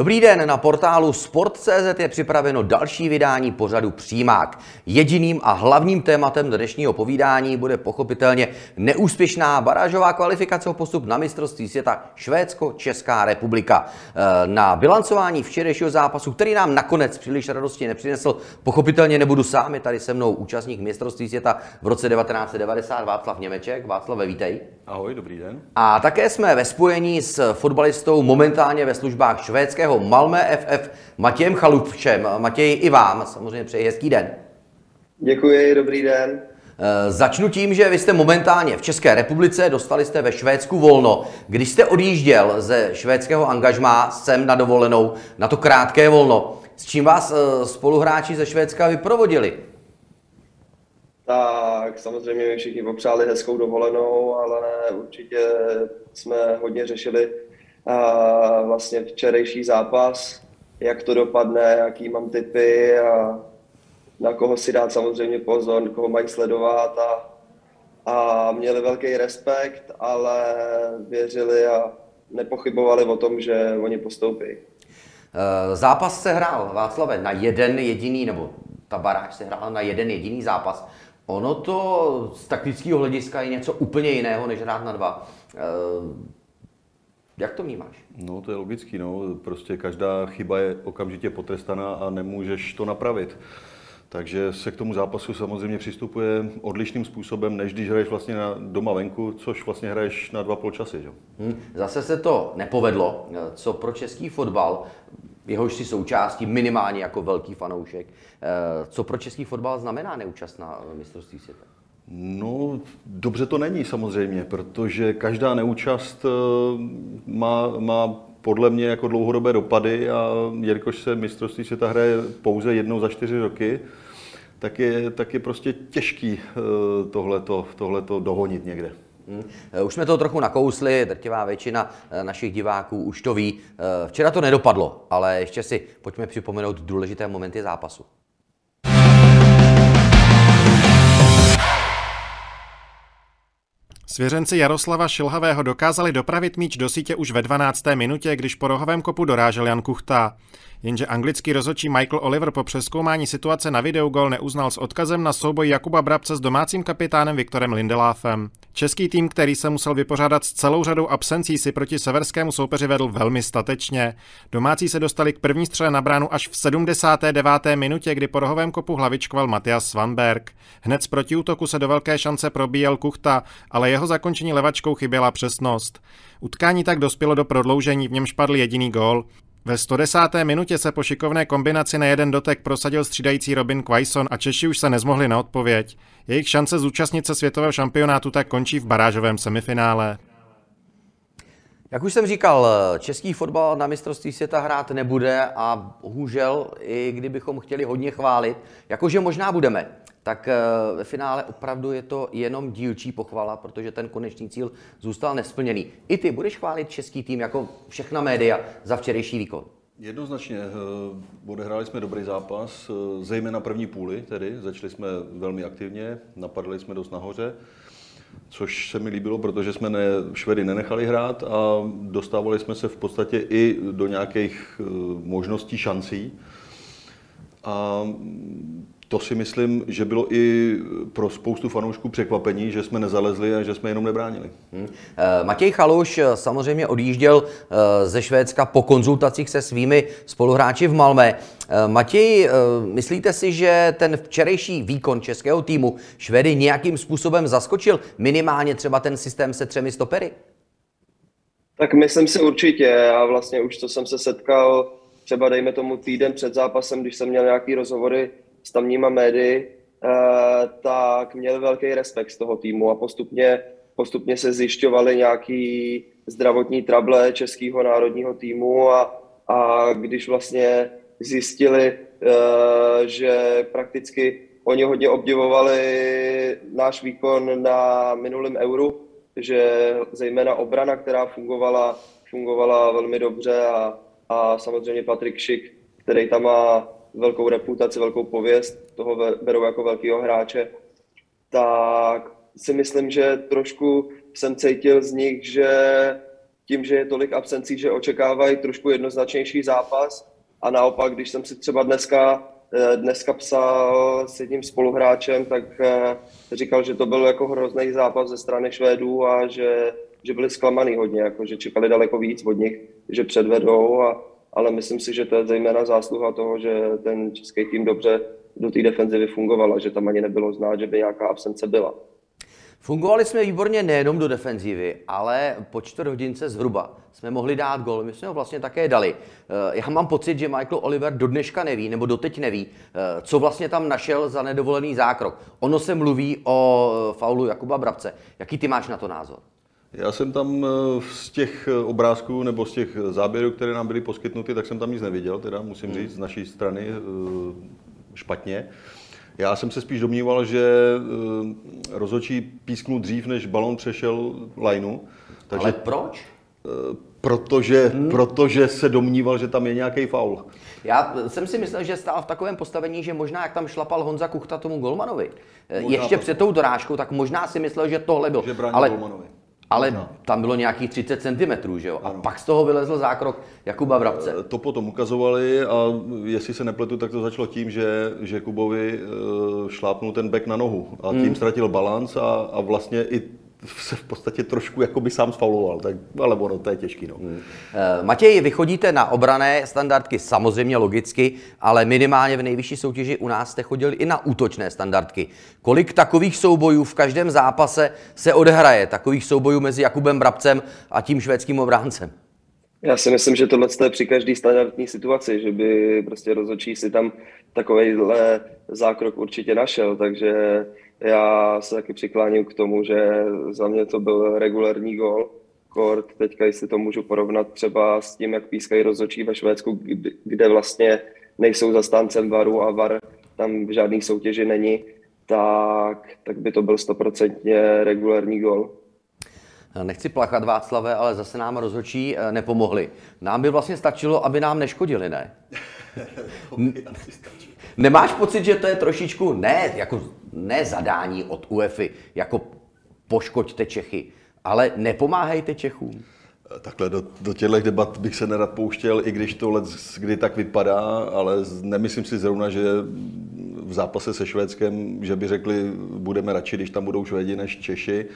Dobrý den, na portálu Sport.cz je připraveno další vydání pořadu Přímák. Jediným a hlavním tématem dnešního povídání bude pochopitelně neúspěšná barážová kvalifikace o postup na mistrovství světa Švédsko-Česká republika. Eh, na bilancování včerejšího zápasu, který nám nakonec příliš radosti nepřinesl, pochopitelně nebudu sám, je tady se mnou účastník mistrovství světa v roce 1990 Václav Němeček. Václav, vítej. Ahoj, dobrý den. A také jsme ve spojení s fotbalistou momentálně ve službách švédského Malmé FF Matějem Chalupčem. Matěj, i vám samozřejmě přeji hezký den. Děkuji, dobrý den. Eh, začnu tím, že vy jste momentálně v České republice, dostali jste ve Švédsku volno. Když jste odjížděl ze švédského angažmá sem na dovolenou, na to krátké volno, s čím vás eh, spoluhráči ze Švédska vyprovodili? Tak samozřejmě mi všichni popřáli hezkou dovolenou, ale určitě jsme hodně řešili a vlastně včerejší zápas, jak to dopadne, jaký mám typy a na koho si dát samozřejmě pozor, koho mají sledovat a, a měli velký respekt, ale věřili a nepochybovali o tom, že oni postoupí. Eh, zápas se hrál, Václave, na jeden jediný, nebo ta baráž se hrála na jeden jediný zápas. Ono to z taktického hlediska je něco úplně jiného, než hrát na dva. Eh, jak to vnímáš? No, to je logický, no. Prostě každá chyba je okamžitě potrestaná a nemůžeš to napravit. Takže se k tomu zápasu samozřejmě přistupuje odlišným způsobem, než když hraješ vlastně na doma venku, což vlastně hraješ na dva polčasy. Že? Hmm, zase se to nepovedlo. Co pro český fotbal, jehož si součástí minimálně jako velký fanoušek, eh, co pro český fotbal znamená neúčast na mistrovství světa? No, dobře to není samozřejmě, protože každá neúčast eh, má, má podle mě jako dlouhodobé dopady a jelikož se mistrovství světa hraje pouze jednou za čtyři roky, tak je, tak je prostě těžký eh, tohleto, tohleto dohonit někde. Hmm. Už jsme to trochu nakousli, drtivá většina našich diváků už to ví. Včera to nedopadlo, ale ještě si pojďme připomenout důležité momenty zápasu. Svěřenci Jaroslava Šilhavého dokázali dopravit míč do sítě už ve 12. minutě, když po rohovém kopu dorážel Jan Kuchta. Jenže anglický rozhodčí Michael Oliver po přeskoumání situace na videogol neuznal s odkazem na souboj Jakuba Brabce s domácím kapitánem Viktorem Lindeláfem. Český tým, který se musel vypořádat s celou řadou absencí, si proti severskému soupeři vedl velmi statečně. Domácí se dostali k první střele na bránu až v 79. minutě, kdy po rohovém kopu hlavičkoval Matias Svanberg. Hned z protiútoku se do velké šance probíjel Kuchta, ale jeho zakončení levačkou chyběla přesnost. Utkání tak dospělo do prodloužení, v němž padl jediný gól. Ve 110. minutě se po šikovné kombinaci na jeden dotek prosadil střídající Robin Quaison a Češi už se nezmohli na odpověď. Jejich šance zúčastnit se světového šampionátu tak končí v barážovém semifinále. Jak už jsem říkal, český fotbal na mistrovství světa hrát nebude a bohužel, i kdybychom chtěli hodně chválit, jakože možná budeme, tak eh, ve finále opravdu je to jenom dílčí pochvala, protože ten konečný cíl zůstal nesplněný. I ty budeš chválit český tým jako všechna média za včerejší výkon. Jednoznačně. Eh, odehráli jsme dobrý zápas, eh, zejména první půli, tedy začali jsme velmi aktivně, napadli jsme dost nahoře, což se mi líbilo, protože jsme ne, Švedy nenechali hrát a dostávali jsme se v podstatě i do nějakých možností, šancí. A to si myslím, že bylo i pro spoustu fanoušků překvapení, že jsme nezalezli a že jsme jenom nebránili. Hmm. Matěj Chaluš eh, samozřejmě odjížděl eh, ze Švédska po konzultacích se svými spoluhráči v Malmé. Matěj, myslíte si, že ten včerejší výkon českého týmu Švedy nějakým způsobem zaskočil minimálně třeba ten systém se třemi stopery? Tak myslím si určitě a vlastně už to jsem se setkal třeba dejme tomu týden před zápasem, když jsem měl nějaký rozhovory s tamníma médii, eh, tak měl velký respekt z toho týmu a postupně, postupně se zjišťovaly nějaký zdravotní trable českého národního týmu a, a když vlastně zjistili, eh, že prakticky oni hodně obdivovali náš výkon na minulém euru, že zejména obrana, která fungovala, fungovala velmi dobře a, a samozřejmě Patrik Šik, který tam má velkou reputaci, velkou pověst, toho berou jako velkého hráče, tak si myslím, že trošku jsem cítil z nich, že tím, že je tolik absencí, že očekávají trošku jednoznačnější zápas. A naopak, když jsem si třeba dneska, eh, dneska psal s jedním spoluhráčem, tak eh, říkal, že to byl jako hrozný zápas ze strany Švédů a že, že byli zklamaný hodně, jako, že čekali daleko víc od nich, že předvedou, a, ale myslím si, že to je zejména zásluha toho, že ten český tým dobře do té defenzivy fungoval a že tam ani nebylo znát, že by nějaká absence byla. Fungovali jsme výborně nejenom do defenzívy, ale po čtvrt hodince zhruba jsme mohli dát gol. My jsme ho vlastně také dali. Eh, já mám pocit, že Michael Oliver do dneška neví, nebo doteď neví, eh, co vlastně tam našel za nedovolený zákrok. Ono se mluví o eh, faulu Jakuba Brabce. Jaký ty máš na to názor? Já jsem tam z těch obrázků nebo z těch záběrů, které nám byly poskytnuty, tak jsem tam nic neviděl, teda musím říct z naší strany špatně. Já jsem se spíš domníval, že uh, rozhodčí písknul dřív, než balon přešel lineu. Takže, Ale proč? Protože, hmm. protože se domníval, že tam je nějaký faul. Já jsem si myslel, že stál v takovém postavení, že možná jak tam šlapal Honza Kuchta tomu Golmanovi, eh, možná ještě to... před tou dorážkou, tak možná si myslel, že tohle byl. Že Ale Golmanovi. Ale no. tam bylo nějakých 30 cm, že jo? A ano. pak z toho vylezl zákrok Jakuba Vrabce. To potom ukazovali a jestli se nepletu, tak to začalo tím, že, že Kubovi eh, šlápnul ten bek na nohu a tím hmm. ztratil balans a, a vlastně i se v podstatě trošku jako by sám sfauloval, tak, ale ono, to je těžký. No. Hmm. Matěj, vychodíte na obrané standardky samozřejmě logicky, ale minimálně v nejvyšší soutěži u nás jste chodili i na útočné standardky. Kolik takových soubojů v každém zápase se odehraje, takových soubojů mezi Jakubem Brabcem a tím švédským obráncem? Já si myslím, že tohle je při každé standardní situaci, že by prostě rozhodčí si tam takovýhle zákrok určitě našel, takže já se taky přikláním k tomu, že za mě to byl regulární gol. Kort, teďka jestli to můžu porovnat třeba s tím, jak pískají rozhodčí ve Švédsku, kde vlastně nejsou zastáncem varu a var tam v žádný soutěži není, tak, tak by to byl stoprocentně regulární gol. Nechci plachat Václave, ale zase nám rozhodčí eh, nepomohli. Nám by vlastně stačilo, aby nám neškodili, ne? Nemáš pocit, že to je trošičku, ne, jako, ne zadání od UEFI, jako poškoďte Čechy, ale nepomáhejte Čechům? Takhle do, do těchto debat bych se nerad pouštěl, i když to let kdy tak vypadá, ale nemyslím si zrovna, že v zápase se Švédskem, že by řekli, budeme radši, když tam budou Švédi než Češi.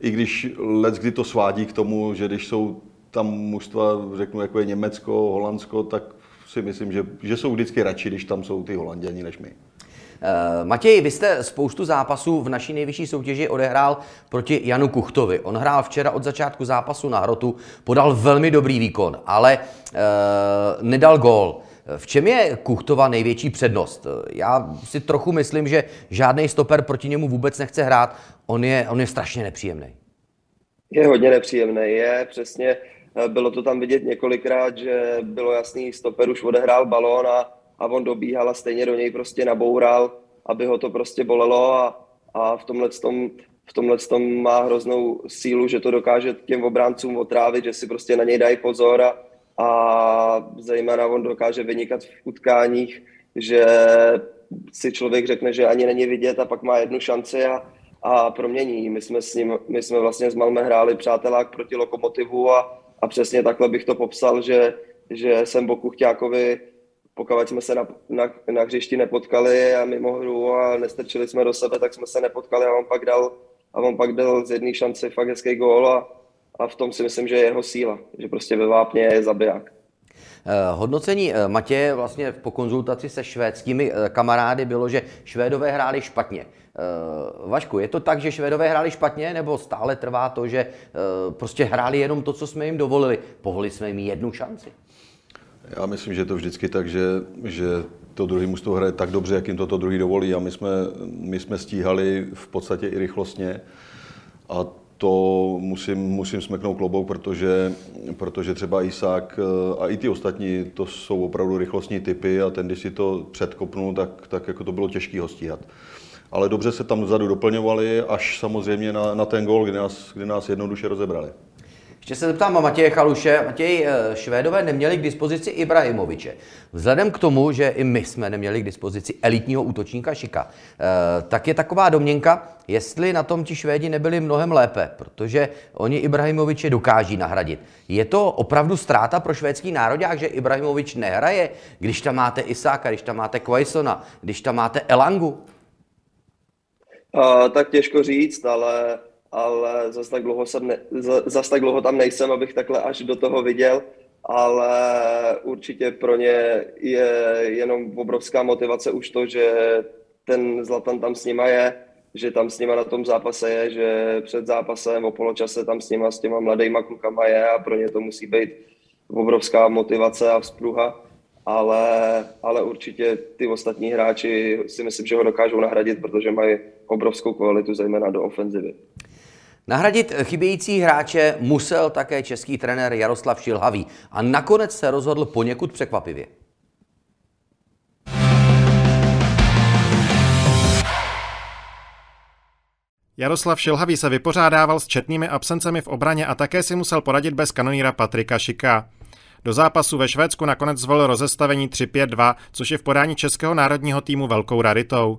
I když let kdy to svádí k tomu, že když jsou tam mužstva, řeknu, jako je Německo, Holandsko, tak si myslím, že, že jsou vždycky radši, když tam jsou ty Holanděni než my. Uh, Matěj, vy jste spoustu zápasů v naší nejvyšší soutěži odehrál proti Janu Kuchtovi. On hrál včera od začátku zápasu na hrotu, podal velmi dobrý výkon, ale uh, nedal gól. V čem je Kuchtova největší přednost? Já si trochu myslím, že žádný stoper proti němu vůbec nechce hrát. On je, on je strašně nepříjemný. Je hodně nepříjemný, je přesně Eh, bylo to tam vidět několikrát, že bylo jasný, stoper už odehrál balón a, a on dobíhal a stejně do něj prostě naboural, aby ho to prostě bolelo a, a v tomhle tom, v tomhle tom má hroznou sílu, že to dokáže těm obráncům otrávit, že si prostě na něj dají pozor a, a zejména on dokáže vynikat v utkáních, že si člověk řekne, že ani není vidět a pak má jednu šanci a, a promění. My jsme, s ním, my jsme vlastně s Malme hráli přátelák proti Lokomotivu a, a přesně takhle bych to popsal, že, že jsem Boku Chťákovi, pokud jsme se na, na, na hřišti nepotkali a mimo hru a nestrčili jsme do sebe, tak jsme se nepotkali a on pak dal, a on pak dal z jedné šance fakt hezký gól a, a v tom si myslím, že je jeho síla, že prostě ve vápně je zabiják. Eh, hodnocení eh, Matěje vlastně po konzultaci se švédskými eh, kamarády bylo, že Švédové hráli špatně. Vašku, je to tak, že Švédové hráli špatně, nebo stále trvá to, že prostě hráli jenom to, co jsme jim dovolili? Povolili jsme jim jednu šanci? Já myslím, že je to vždycky tak, že, že to druhý mužstvo hraje tak dobře, jak jim to, to druhý dovolí a my jsme, my jsme stíhali v podstatě i rychlostně a to musím, musím smeknout klobouk, protože, protože třeba Isák eh, a i ty ostatní, to jsou opravdu rychlostní typy a ten, když si to předkopnul, tak, tak jako to bylo těžké ho stíhat. Ale dobře se tam vzadu doplňovali, až samozřejmě na, na ten gol, kdy nás, kdy nás jednoduše rozebrali. Ještě se zeptám Matěje Chaluše. Matěj, eh, Švédové neměli k dispozici Ibrahimoviče. Vzhledem k tomu, že i my jsme neměli k dispozici elitního útočníka Šika, eh, tak je taková domněnka, jestli na tom ti Švédi nebyli mnohem lépe, protože oni Ibrahimoviče dokáží nahradit. Je to opravdu ztráta pro švédský národák, že Ibrahimovič nehraje, když tam máte Isáka, když tam máte Quaisona, když tam máte Elangu? Uh, tak těžko říct, ale ale zase tak, dlouho jsem ne, zas tak dlouho tam nejsem, abych takhle až do toho viděl, ale určitě pro ně je jenom obrovská motivace už to, že ten Zlatan tam s nima je, že tam s nima na tom zápase je, že před zápasem o poločase tam s nima, s těma mladýma klukama je a pro ně to musí být obrovská motivace a vzpruha, ale, ale určitě ty ostatní hráči si myslím, že ho dokážou nahradit, protože mají obrovskou kvalitu, zejména do ofenzivy. Nahradit chybějící hráče musel také český trenér Jaroslav Šilhavý a nakonec se rozhodl poněkud překvapivě. Jaroslav Šilhavý se vypořádával s četnými absencemi v obraně a také si musel poradit bez kanoníra Patrika Šika. Do zápasu ve Švédsku nakonec zvolil rozestavení 3-5-2, což je v podání českého národního týmu velkou raritou.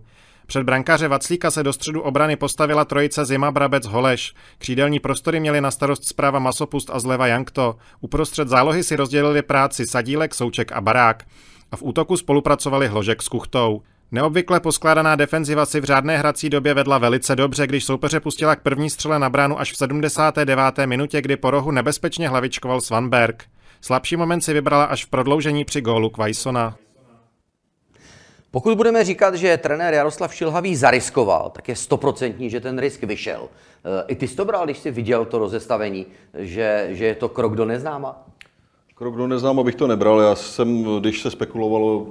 Před brankáře Vaclíka se do středu obrany postavila trojice Zima, Brabec, Holeš. Křídelní prostory měli na starost zpráva Masopust a zleva Jankto. Uprostřed zálohy si rozdělili práci Sadílek, Souček a Barák. A v útoku spolupracovali Hložek s Kuchtou. Neobvykle poskládaná defenziva si v řádné hrací době vedla velice dobře, když soupeře pustila k první střele na bránu až v 79. minutě, kdy po rohu nebezpečně hlavičkoval Svanberg. Slabší moment si vybrala až v prodloužení při gólu Kvajsona. Pokud budeme říkat, že trenér Jaroslav Šilhavý zariskoval, tak je stoprocentní, že ten risk vyšel. E, I ty jsi to bral, když jsi viděl to rozestavení, že, že je to krok do neznáma? Krok do neznáma bych to nebral. Já jsem, když se spekulovalo,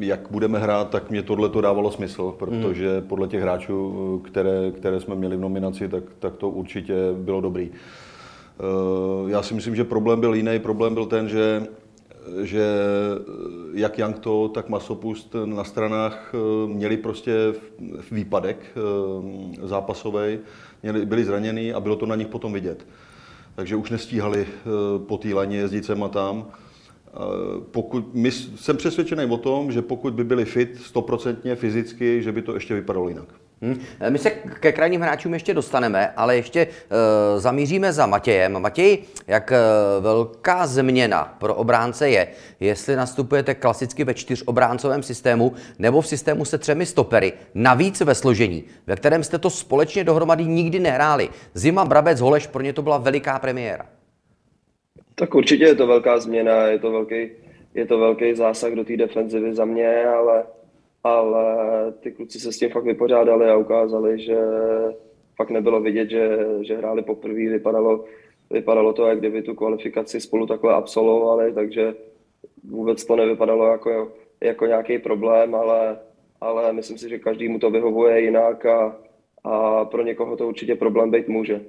e, jak budeme hrát, tak mě tohle to dávalo smysl, protože hmm. podle těch hráčů, které, které jsme měli v nominaci, tak, tak to určitě bylo dobrý. E, já si myslím, že problém byl jiný. Problém byl ten, že že jak Jankto, tak Masopust na stranách eh, měli prostě výpadek eh, zápasový, byli zraněni a bylo to na nich potom vidět. Takže už nestíhali eh, po té laně jezdit sem a tam. Pokud, my, jsem přesvědčený o tom, že pokud by byli fit stoprocentně fyzicky, že by to ještě vypadalo jinak. Hmm. My se ke krajním hráčům ještě dostaneme, ale ještě uh, zamíříme za Matějem. Matěj, jak uh, velká změna pro obránce je, jestli nastupujete klasicky ve čtyřobráncovém systému nebo v systému se třemi stopery, navíc ve složení, ve kterém jste to společně dohromady nikdy nehráli. Zima, Brabec, Holeš, pro ně to byla veliká premiéra. Tak určitě je to velká změna, je to velký, je to velký zásah do té defenzivy za mě, ale ale ty kluci se s tím fakt vypořádali a ukázali, že fakt nebylo vidět, že, že hráli poprvé, vypadalo, vypadalo to, jak kdyby tu kvalifikaci spolu takhle absolvovali, takže vůbec to nevypadalo jako, jako nějaký problém, ale, ale myslím si, že každý mu to vyhovuje jinak a, a pro někoho to určitě problém být může.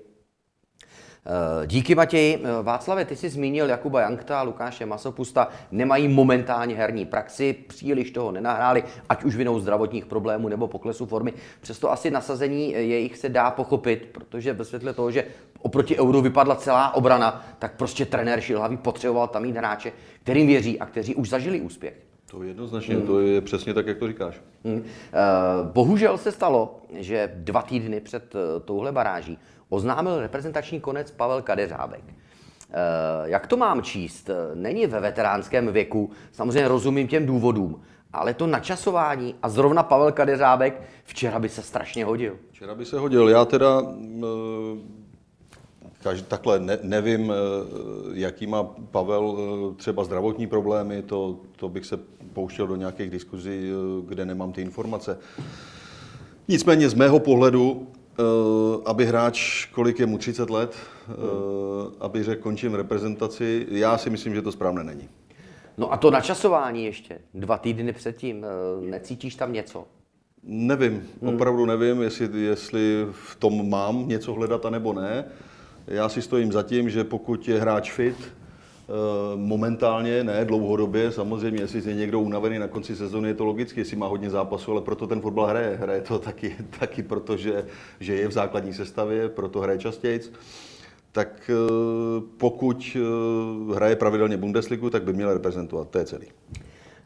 Eh, díky Matěji. Eh, Václave, ty jsi zmínil Jakuba Jankta a Lukáše Masopusta. Nemají momentálně herní praxi, příliš toho nenahráli, ať už vinou zdravotních problémů nebo poklesu formy. Přesto asi nasazení jejich se dá pochopit, protože ve světle toho, že oproti euru vypadla celá obrana, tak prostě trenér Šilhavý potřeboval tam mít hráče, kterým věří a kteří už zažili úspěch. To je jednoznačně, hmm. to je přesně tak, jak to říkáš. Hmm. Uh, bohužel se stalo, že dva týdny před uh, touhle baráží oznámil reprezentační konec Pavel Kadeřábek. Eh, jak to mám číst? Není ve veteránském věku, samozřejmě rozumím těm důvodům, ale to načasování a zrovna Pavel Kadeřábek včera by se strašně hodil. Včera by se hodil. Já teda Každý, takhle ne, nevím, jaký má Pavel třeba zdravotní problémy, to, to bych se pouštěl do nějakých diskuzí, kde nemám ty informace. Nicméně z mého pohledu Uh, aby hráč, kolik je mu 30 let, uh, aby řekl, končím reprezentaci, já si myslím, že to správné není. No a to načasování ještě, dva týdny předtím, necítíš tam něco? Nevím, hmm. opravdu nevím, jestli, jestli v tom mám něco hledat, anebo ne. Já si stojím za tím, že pokud je hráč fit, Eh, momentálně, ne dlouhodobě, samozřejmě, jestli je někdo unavený na konci sezóny, je to logicky, jestli má hodně zápasů, ale proto ten fotbal hraje. Hraje to taky, taky proto, že, že je v základní sestavě, proto hraje častěji. tak eh, pokud eh, hraje pravidelně Bundesligu, tak by měl reprezentovat. To je celý.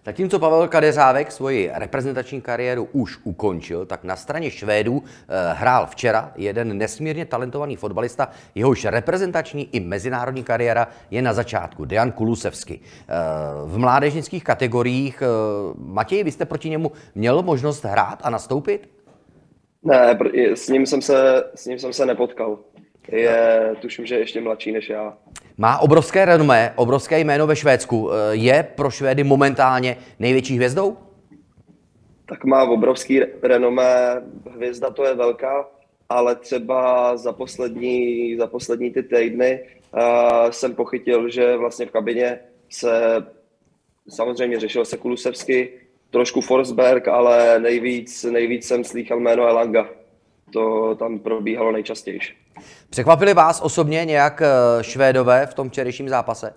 Zatímco Pavel Kadeřávek svoji reprezentační kariéru už ukončil, tak na straně Švédů eh, hrál včera jeden nesmírně talentovaný fotbalista, jehož reprezentační i mezinárodní kariéra je na začátku, Dejan Kulusevsky. V mládežnických kategoriích, Matěj, vy jste proti němu měl možnost hrát a nastoupit? Ne, s ním jsem se, s ním jsem se nepotkal je, tuším, že ještě mladší než já. Má obrovské renomé, obrovské jméno ve Švédsku. Eh, je pro Švédy momentálně největší hvězdou? Tak má obrovský renomé, hvězda to je velká, ale třeba za poslední, za poslední ty týdny uh, jsem pochytil, že vlastně v kabině se samozřejmě řešil se Kulusevsky, trošku Forsberg, ale nejvíc, nejvíc jsem slýchal jméno Elanga. To tam probíhalo nejčastěji. Překvapili vás osobně nějak eh, Švédové v tom včerejším zápase?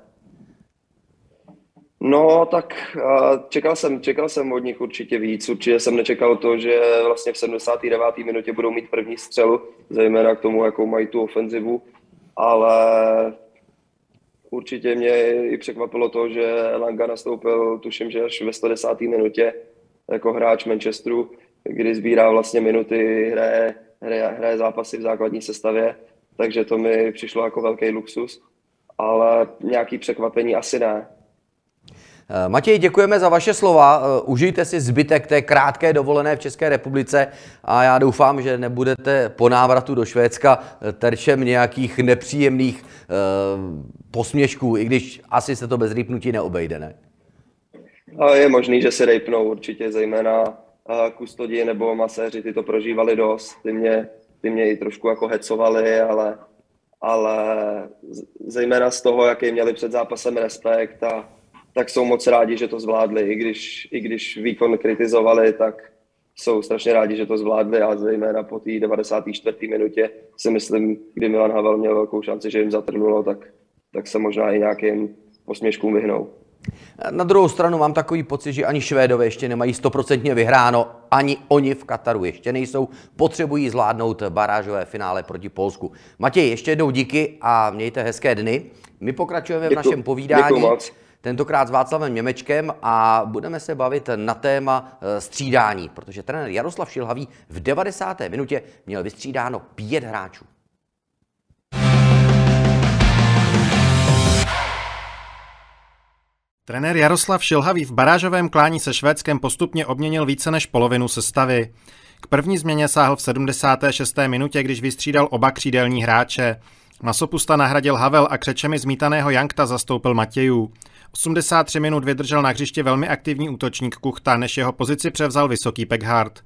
No, tak eh, čekal jsem, čekal jsem od nich určitě víc. Určitě jsem nečekal to, že vlastně v 79. minutě budou mít první střelu, zejména k tomu, jakou mají tu ofenzivu, ale určitě mě i překvapilo to, že Langa nastoupil, tuším, že až ve 110. minutě jako hráč Manchesteru, kdy sbírá vlastně minuty, hraje, hraje, hraje zápasy v základní sestavě takže to mi přišlo jako velký luxus, ale nějaký překvapení asi ne. Eh, Matěj, děkujeme za vaše slova. Eh, užijte si zbytek té krátké dovolené v České republice a já doufám, že nebudete po návratu do Švédska eh, terčem nějakých nepříjemných posměšků, i když asi se to bez rýpnutí neobejde, ne? Je možný, že se rejpnou určitě, zejména kustodí nebo maséři, ty to prožívali dost. Ty mě ty mě i trošku jako hecovali, ale, ale zejména z toho, jaký měli před zápasem respekt a tak jsou moc rádi, že to zvládli. I když, i když výkon kritizovali, tak jsou strašně rádi, že to zvládli a zejména po té 94. minutě si myslím, kdy Milan Havel měl velkou šanci, že jim zatrnulo, tak, tak se možná i nějakým posměškům vyhnou. Na druhou stranu mám takový pocit, že ani Švédové ještě nemají stoprocentně vyhráno, ani oni v Kataru ještě nejsou, potřebují zvládnout barážové finále proti Polsku. Matěj, ještě jednou díky a mějte hezké dny. My pokračujeme děkuji, v našem povídání. Tentokrát s Václavem Němečkem a budeme se bavit na téma eh, střídání, protože trenér Jaroslav Šilhavý v 90. minutě měl vystřídáno pět hráčů. Trenér Jaroslav Šilhavý v barážovém klání se Švédskem postupně obměnil více než polovinu sestavy. K první změně sáhl v 76. minutě, když vystřídal oba křídelní hráče. Masopusta nahradil Havel a křečemi zmítaného Jankta zastoupil Matějů. 83 minut vydržel na hřiště velmi aktivní útočník Kuchta, než jeho pozici převzal vysoký Pekhart.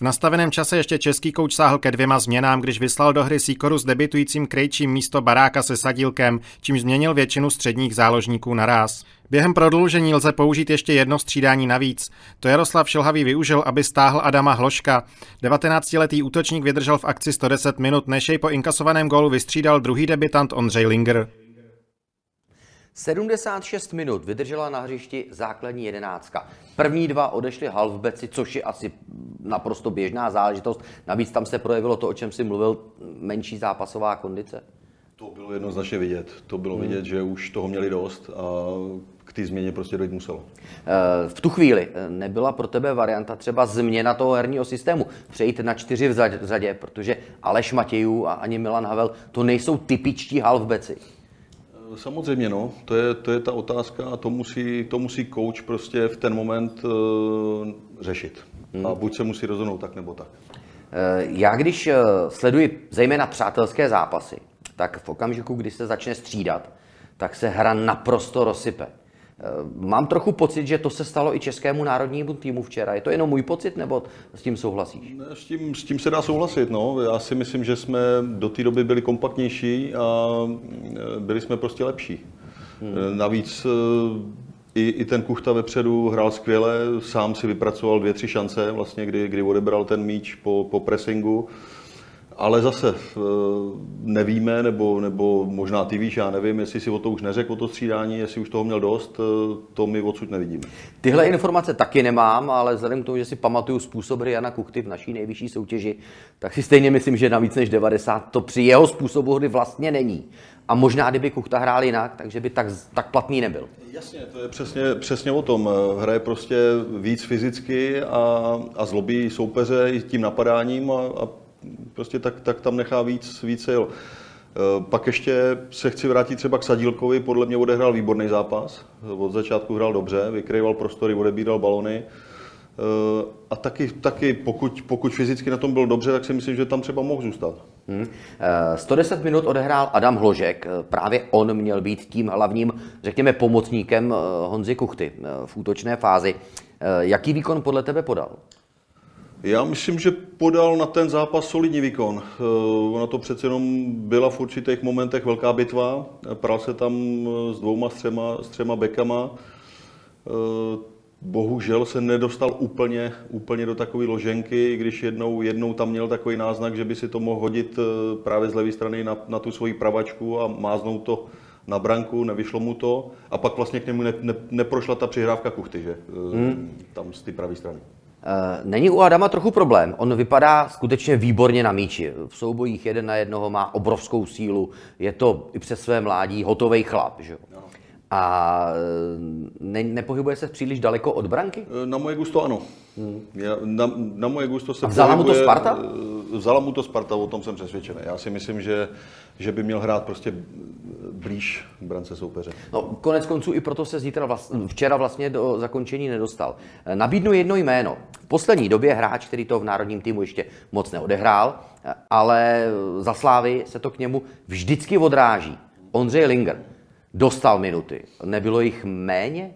V nastaveném čase ještě český kouč sáhl ke dvěma změnám, když vyslal do hry Sikoru s debitujícím krejčím místo Baráka se Sadílkem, čímž změnil většinu středních záložníků naraz. Během prodloužení lze použít ještě jedno střídání navíc. To Jaroslav Šilhavý využil, aby stáhl Adama Hloška. 19-letý útočník vydržel v akci 110 minut, než jej po inkasovaném gólu vystřídal druhý debitant Ondřej Linger. 76 minut vydržela na hřišti základní jedenáctka. První dva odešli halfbeci, což je asi naprosto běžná záležitost. Navíc tam se projevilo to, o čem si mluvil, menší zápasová kondice. To bylo jednoznačně vidět. To bylo hmm. vidět, že už toho měli dost a k té změně prostě dojít muselo. Eh, v tu chvíli eh, nebyla pro tebe varianta třeba změna toho herního systému, přejít na čtyři v řadě, protože Aleš Matějů a ani Milan Havel to nejsou typičtí halfbeci. Samozřejmě, no. To je, to je ta otázka a to musí, to musí coach prostě v ten moment uh, řešit. Hmm. A buď se musí rozhodnout tak nebo tak. Eh, já když eh, sleduji zejména přátelské zápasy, tak v okamžiku, kdy se začne střídat, tak se hra naprosto rozsype. Eh, mám trochu pocit, že to se stalo i českému národnímu týmu včera. Je to jenom můj pocit, nebo s tím souhlasíš? S, tím, s tím se dá souhlasit. No. Já si myslím, že jsme do té doby byli kompaktnější a eh, byli jsme prostě lepší. Hmm. Eh, navíc i, i ten Kuchta vepředu hrál skvěle, sám si vypracoval dvě, tři šance, vlastně, kdy, kdy odebral ten míč po, po pressingu ale zase eh, nevíme, nebo, nebo možná ty víš, já nevím, jestli si o to už neřekl, o to střídání, jestli už toho měl dost, to my odsud nevidíme. Tyhle informace taky nemám, ale vzhledem k tomu, že si pamatuju způsob hry Jana Kuchty v naší nejvyšší soutěži, tak si stejně myslím, že na víc než 90 to při jeho způsobu hry vlastně není. A možná, kdyby Kuchta hrál jinak, takže by tak, tak platný nebyl. Jasně, to je přesně, přesně o tom. Hraje prostě víc fyzicky a, a zlobí soupeře i tím napadáním a, a prostě tak, tak tam nechá víc, víc sil. E, pak ještě se chci vrátit třeba k Sadílkovi, podle mě odehrál výborný zápas. Od začátku hrál dobře, vykrýval prostory, odebíral balony. Eh, a taky, taky pokud, pokud fyzicky na tom byl dobře, tak si myslím, že tam třeba mohl zůstat. Hmm. 110 minut odehrál Adam Hložek. Eh, právě on měl být tím hlavním, řekněme, pomocníkem Honzy Kuchty v útočné fázi. Jaký výkon podle tebe podal? Já myslím, že podal na ten zápas solidní výkon. Ona to přece jenom byla v určitých momentech velká bitva. Pral se tam s dvouma, s třema, s třema bekama bohužel se nedostal úplně, úplně do takové loženky, když jednou, jednou tam měl takový náznak, že by si to mohl hodit eh, právě z levé strany na, na tu svoji pravačku a máznout to na branku, nevyšlo mu to a pak vlastně k němu ne, ne, neprošla ta přihrávka kuchty, že? Eh, hmm. Tam z té pravé strany. Eh, není u Adama trochu problém. On vypadá skutečně výborně na míči. V soubojích jeden na jednoho má obrovskou sílu. Je to i přes své mládí hotový chlap. Že? No. A e, ne, nepohybuje se příliš daleko od branky? E, na moje gusto ano. Hmm. Já, na, na moje gusto se A vzala pohybuje, mu to Sparta? E, vzala mu to Sparta, o tom jsem přesvědčený. Já si myslím, že, že by měl hrát prostě blíž k brance soupeře. No, konec konců i proto se zítra vlast, včera vlastně do zakončení nedostal. Nabídnu jedno jméno. V poslední době hráč, který to v národním týmu ještě moc neodehrál, ale za Slávy se to k němu vždycky odráží. Ondřej Linger dostal minuty. Nebylo jich méně?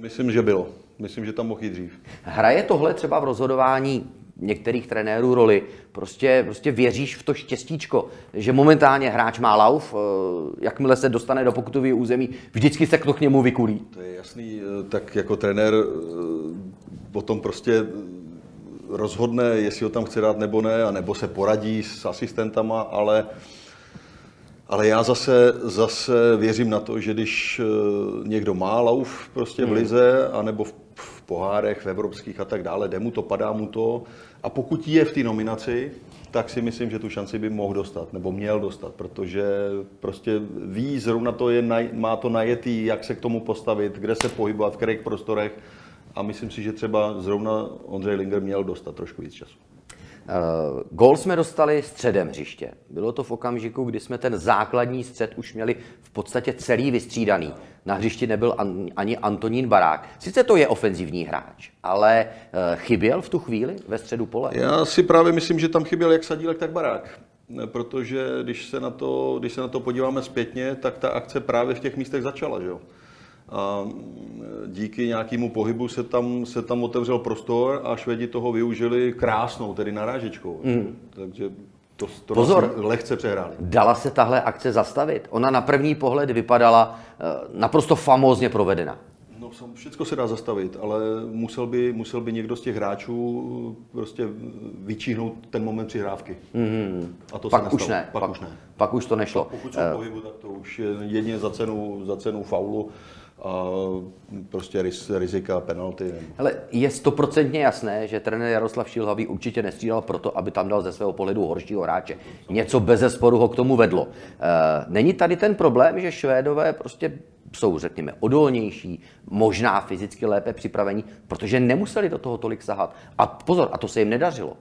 Myslím, že bylo. Myslím, že tam mohl jít dřív. Hraje tohle třeba v rozhodování některých trenérů roli. Prostě, prostě věříš v to štěstíčko, že momentálně hráč má lauf, eh, jakmile se dostane do pokutového území, vždycky se to k němu vykulí. To je jasný, eh, tak jako trenér eh, potom prostě rozhodne, jestli ho tam chce dát nebo ne, a nebo se poradí s asistentama, ale ale já zase, zase věřím na to, že když eh, někdo má lauf prostě v hmm. lize, anebo v, v pohárech, v evropských a tak dále, jde mu to, padá mu to, a pokud je v té nominaci, tak si myslím, že tu šanci by mohl dostat, nebo měl dostat, protože prostě ví, zrovna to je, má to najetý, jak se k tomu postavit, kde se pohybovat, v kterých prostorech a myslím si, že třeba zrovna Ondřej Linger měl dostat trošku víc času. Uh, gól jsme dostali středem hřiště. Bylo to v okamžiku, kdy jsme ten základní střed už měli v podstatě celý vystřídaný. Na hřišti nebyl ani Antonín Barák. Sice to je ofenzivní hráč, ale uh, chyběl v tu chvíli ve středu pole? Já si právě myslím, že tam chyběl jak Sadílek, tak Barák. Protože když se na to, když se na to podíváme zpětně, tak ta akce právě v těch místech začala. Že jo? A díky nějakému pohybu se tam, se tam otevřel prostor a Švedi toho využili krásnou, tedy narážečkou. Mm. Takže to, to Pozor, lehce přehráli. Dala se tahle akce zastavit? Ona na první pohled vypadala eh, naprosto famózně provedena. No, všechno se dá zastavit, ale musel by, musel by někdo z těch hráčů prostě vyčíhnout ten moment přihrávky. Mm-hmm. A to pak se už ne. Pak, pak, už ne. Pak už to nešlo. Pokud jsou v pohybu, tak to už je jedině za cenu, za cenu faulu a prostě rizika penalty. Ale je stoprocentně jasné, že trenér Jaroslav Šilhavý určitě nestřídal proto, aby tam dal ze svého pohledu horšího hráče. Něco bez zesporu ho k tomu vedlo. E, není tady ten problém, že Švédové prostě jsou, řekněme, odolnější, možná fyzicky lépe připravení, protože nemuseli do toho tolik sahat. A pozor, a to se jim nedařilo.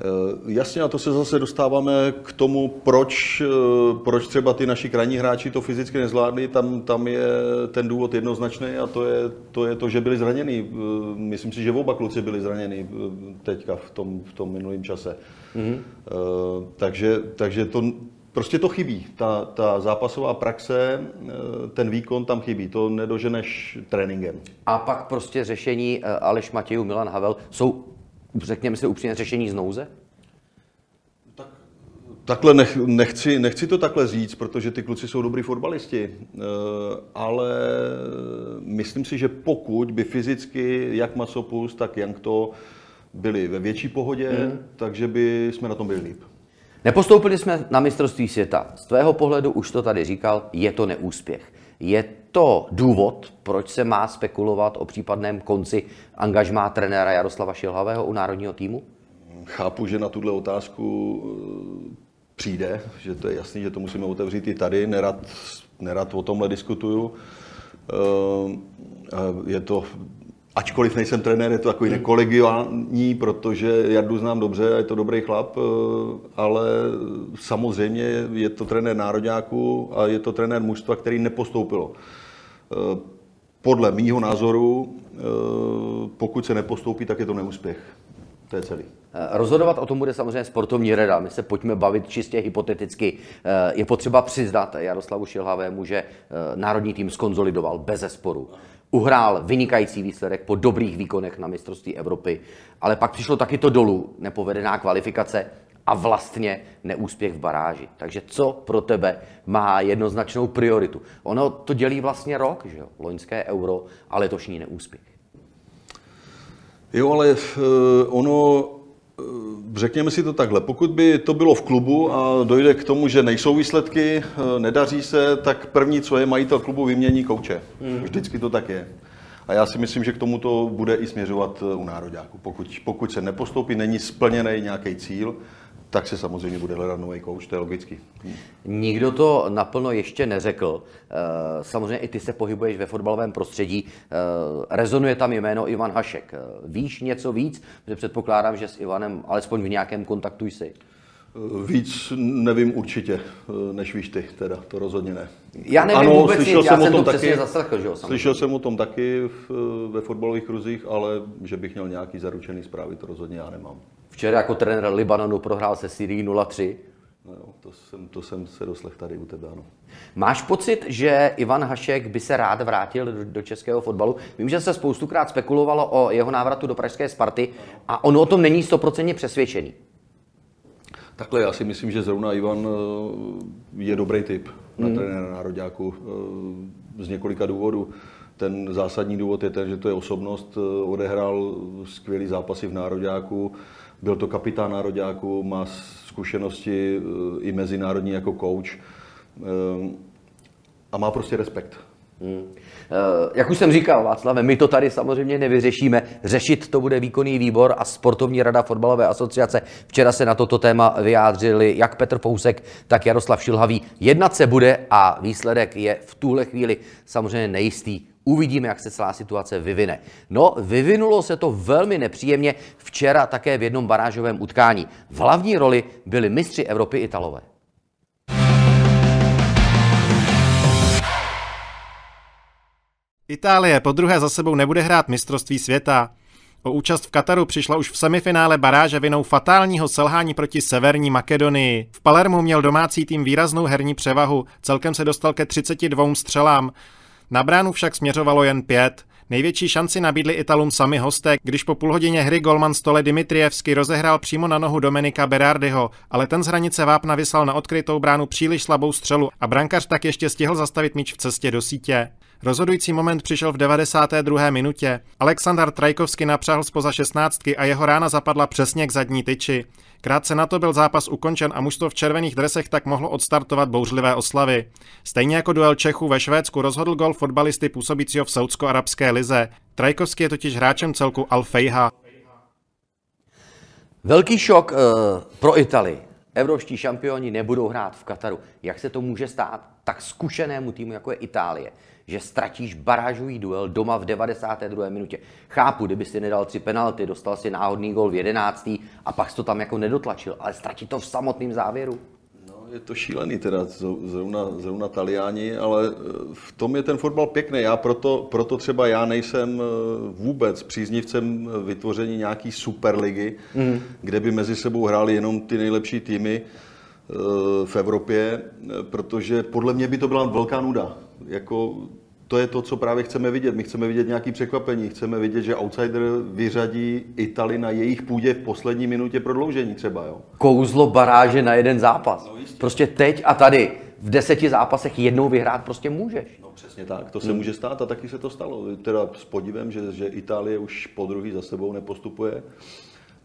Eh, jasně, a to se zase dostáváme k tomu, proč, eh, proč třeba ty naši krajní hráči to fyzicky nezvládli. Tam, tam je ten důvod jednoznačný a to je, to je to, že byli zraněni. Eh, myslím si, že oba kluci byli zraněni teďka v tom, v tom minulém čase. Mm-hmm. Takže, takže to, prostě to chybí. Ta, ta zápasová praxe, ten výkon tam chybí. To nedoženeš tréninkem. A pak prostě řešení Aleš Matějů, Milan Havel jsou řekněme si upřímně, řešení z nouze? Tak, takhle nech, nechci, nechci to takhle říct, protože ty kluci jsou dobrý fotbalisti, eh, ale myslím si, že pokud by fyzicky jak Masopus, tak Jankto byli ve větší pohodě, hmm. takže by jsme na tom byli líp. Nepostoupili jsme na mistrovství světa. Z tvého pohledu, už to tady říkal, je to neúspěch. Je to důvod, proč se má spekulovat o případném konci angažmá trenéra Jaroslava Šilhavého u národního týmu? Chápu, že na tuhle otázku eh, přijde, že to je jasný, že to musíme otevřít i tady. Nerad, nerad o tomhle diskutuju. Eh, je to ačkoliv nejsem trenér, je to takový nekolegiální, protože Jardu znám dobře a je to dobrý chlap, eh, ale samozřejmě je to trenér národňáků a je to trenér mužstva, který nepostoupilo. Eh, podle mýho názoru, eh, pokud se nepostoupí, tak je to neúspěch. To je celý. Rozhodovat o tom bude samozřejmě sportovní rada. My se pojďme bavit čistě hypoteticky. Je potřeba přiznat Jaroslavu Šilhavému, že národní tým skonzolidoval bez zesporu uhrál vynikající výsledek po dobrých výkonech na mistrovství Evropy, ale pak přišlo taky to dolů, nepovedená kvalifikace a vlastně neúspěch v baráži. Takže co pro tebe má jednoznačnou prioritu? Ono to dělí vlastně rok, že jo? Loňské euro a letošní neúspěch. Jo, ale uh, ono Eh, řekněme si to takhle, pokud by to bylo v klubu a dojde k tomu, že nejsou výsledky, eh, nedaří se, tak první, co je, majitel klubu vymění kouče. Mm. Vždycky to tak je. A já si myslím, že k tomu to bude i směřovat eh, u nároďáku. Pokud, pokud se nepostoupí, není splněný nějaký cíl, tak se samozřejmě bude hledat nový kouč, to je logický. Nikdo to naplno ještě neřekl. Eh, samozřejmě i ty se pohybuješ ve fotbalovém prostředí. Eh, rezonuje tam jméno Ivan Hašek. Eh, víš něco víc? Protože předpokládám, že s Ivanem alespoň v nějakém kontaktu jsi. Víc nevím určitě, než víš ty, teda, to rozhodně ne. Já nevím ano, vůbec slyšel nic, jsem já jsem o tom to taky, zaslechl, že jo, Slyšel jsem o tom taky v, ve fotbalových kruzích, ale že bych měl nějaký zaručený zprávy, to rozhodně já nemám. Včera jako trenér Libanonu prohrál se Syrií 0-3. No jo, to jsem, to jsem se doslech tady u tebe, ano. Máš pocit, že Ivan Hašek by se rád vrátil do, do českého fotbalu? Vím, že se spoustukrát spekulovalo o jeho návratu do pražské Sparty a on o tom není stoprocentně přesvědčený. Takhle, já si myslím, že zrovna Ivan eh, je dobrý typ na hmm. trenéra nároďáku eh, z několika důvodů. Ten zásadní důvod je ten, že to je osobnost, eh, odehrál skvělý zápasy v nároďáku, byl to kapitán nároďáku, má zkušenosti eh, i mezinárodní jako coach eh, a má prostě respekt. Hmm. Jak už jsem říkal, Václave, my to tady samozřejmě nevyřešíme. Řešit to bude výkonný výbor a sportovní rada fotbalové asociace. Včera se na toto téma vyjádřili jak Petr Fousek, tak Jaroslav Šilhavý. Jednat se bude a výsledek je v tuhle chvíli samozřejmě nejistý. Uvidíme, jak se celá situace vyvine. No, vyvinulo se to velmi nepříjemně včera také v jednom barážovém utkání. V hlavní roli byli mistři Evropy Italové. Itálie po druhé za sebou nebude hrát mistrovství světa. O účast v Kataru přišla už v semifinále baráže vinou fatálního selhání proti Severní Makedonii. V Palermu měl domácí tým výraznou herní převahu, celkem se dostal ke 32 střelám. Na bránu však směřovalo jen pět. Největší šanci nabídli Italům sami hosté, když po půl hodině hry golman Stole Dimitrievsky rozehrál přímo na nohu Dominika Berardiho, ale ten z hranice vápna vyslal na odkrytou bránu příliš slabou střelu a brankař tak ještě stihl zastavit míč v cestě do sítě. Rozhodující moment přišel v 92. minutě. Aleksandar Trajkovsky napřáhl spoza 16 a jeho rána zapadla přesně k zadní tyči. Krátce na to byl zápas ukončen a mužstvo v červených dresech tak mohlo odstartovat bouřlivé oslavy. Stejně jako duel Čechů ve Švédsku rozhodl gol fotbalisty působícího v saudsko-arabské lize. Trajkovský je totiž hráčem celku Al Fejha. Velký šok uh, pro Italii. Evropští šampioni nebudou hrát v Kataru. Jak se to může stát tak zkušenému týmu, jako je Itálie, že ztratíš barážový duel doma v 92. minutě. Chápu, kdyby si nedal tři penalty, dostal si náhodný gol v 11. a pak to tam jako nedotlačil, ale ztratit to v samotném závěru. No, je to šílený teda, zrovna, zrovna Taliani, ale e, v tom je ten fotbal pěkný. Já proto, proto třeba já nejsem e, vůbec příznivcem vytvoření nějaký superligy, mm. kde by mezi sebou hráli jenom ty nejlepší týmy v Evropě, protože podle mě by to byla velká nuda. Jako to je to, co právě chceme vidět. My chceme vidět nějaké překvapení, chceme vidět, že outsider vyřadí Itali na jejich půdě v poslední minutě prodloužení třeba. Jo. Kouzlo baráže na jeden zápas. No, prostě teď a tady v deseti zápasech jednou vyhrát prostě můžeš. No přesně tak, to se hmm. může stát a taky se to stalo. Teda s podívem, že, že Itálie už po druhý za sebou nepostupuje.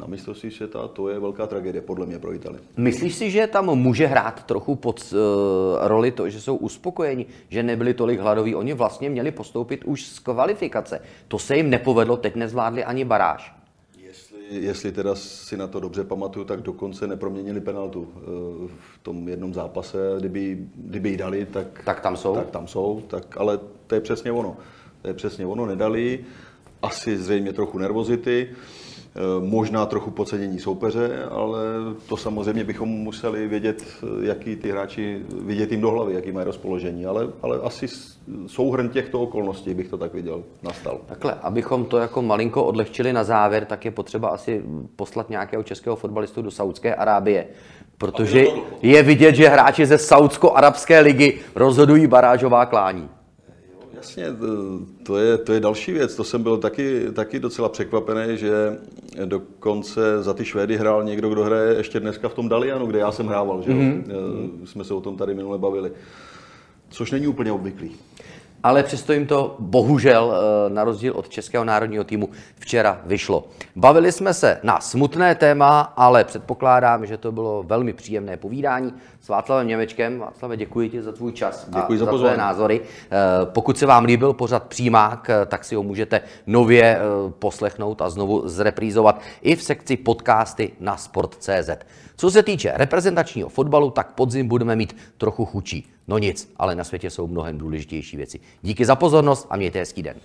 Na mistrovství světa, to je velká tragédie podle mě pro Itálii. Myslíš si, že tam může hrát trochu pod uh, roli to, že jsou uspokojeni, že nebyli tolik hladoví? Oni vlastně měli postoupit už z kvalifikace. To se jim nepovedlo, teď nezvládli ani baráž. Jestli, jestli teda si na to dobře pamatuju, tak dokonce neproměnili penaltu eh, v tom jednom zápase. Kdyby, kdyby ji dali, tak, Tak tam jsou? Tak tam jsou, tak, ale to je přesně ono. To je přesně ono, nedali. Asi zřejmě trochu nervozity, eh, možná trochu podcenění soupeře, ale to samozřejmě bychom museli vědět, eh, jaký ty hráči, vidět jim do hlavy, jaký mají rozpoložení, ale, ale asi souhrn těchto okolností bych to tak viděl, nastal. Takhle, abychom to jako malinko odlehčili na závěr, tak je potřeba asi poslat nějakého českého fotbalistu do Saudské Arábie. Protože je vidět, že hráči ze Saudsko-Arabské ligy rozhodují barážová klání. Jasně, to je, to je další věc. To jsem byl taky, taky docela překvapený, že dokonce za ty Švédy hrál někdo, kdo hraje ještě dneska v tom Dalianu, kde já jsem hrával. Že? Mm-hmm. Jsme se o tom tady minule bavili. Což není úplně obvyklý. Ale přesto jim to bohužel, eh, na rozdíl od českého národního týmu, včera vyšlo. Bavili jsme se na smutné téma, ale předpokládám, že to bylo velmi příjemné povídání s Václavem Němečkem. Václave, děkuji ti za tvůj čas Děkuji a za za tvé názory. Eh, Pokud se vám líbil pořad Přímák, eh, tak si ho můžete nově poslechnout a znovu zreprízovat i v sekci podcasty na sport.cz. Co se týče reprezentačního fotbalu, tak podzim budeme mít trochu chučí. No nic, ale na světě jsou mnohem důležitější věci. Díky za pozornost a mějte hezký den.